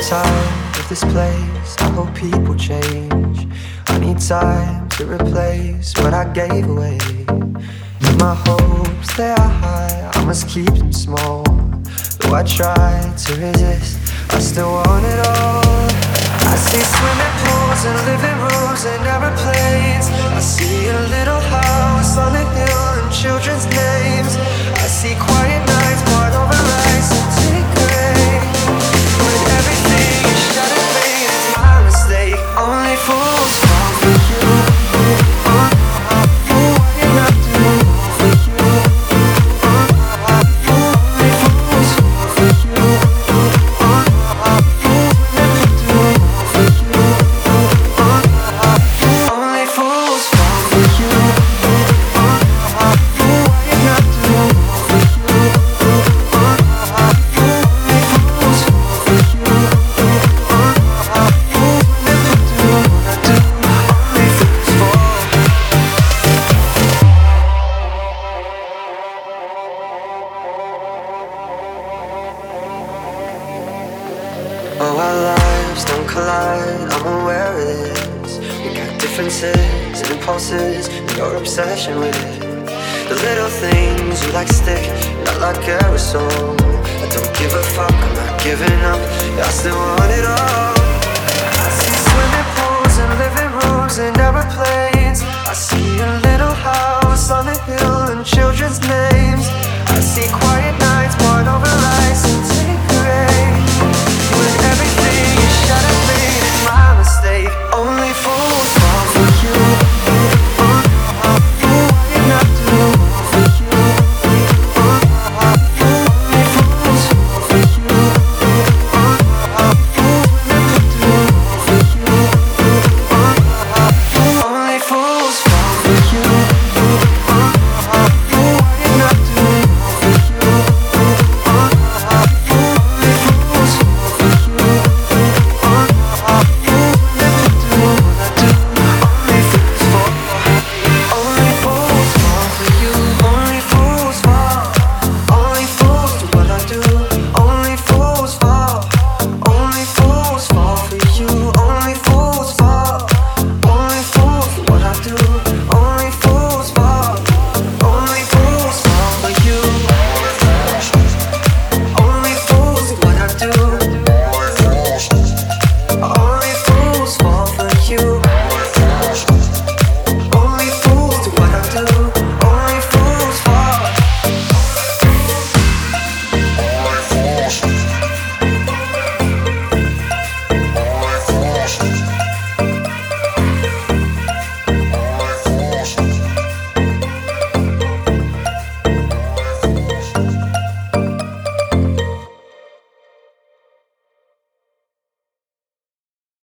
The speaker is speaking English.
this place. I hope people change. I need time to replace what I gave away. My hopes, they are high. I must keep them small. Though I try to resist, I still want it all. I see swimming pools and living rooms and aeroplanes. Our lives don't collide, I'm aware of this. We got differences and impulses and your obsession with the little things you like stick, not like aerosol. I don't give a fuck, I'm not giving up, I still want it all. I see swimming pools and living rooms and aeroplanes.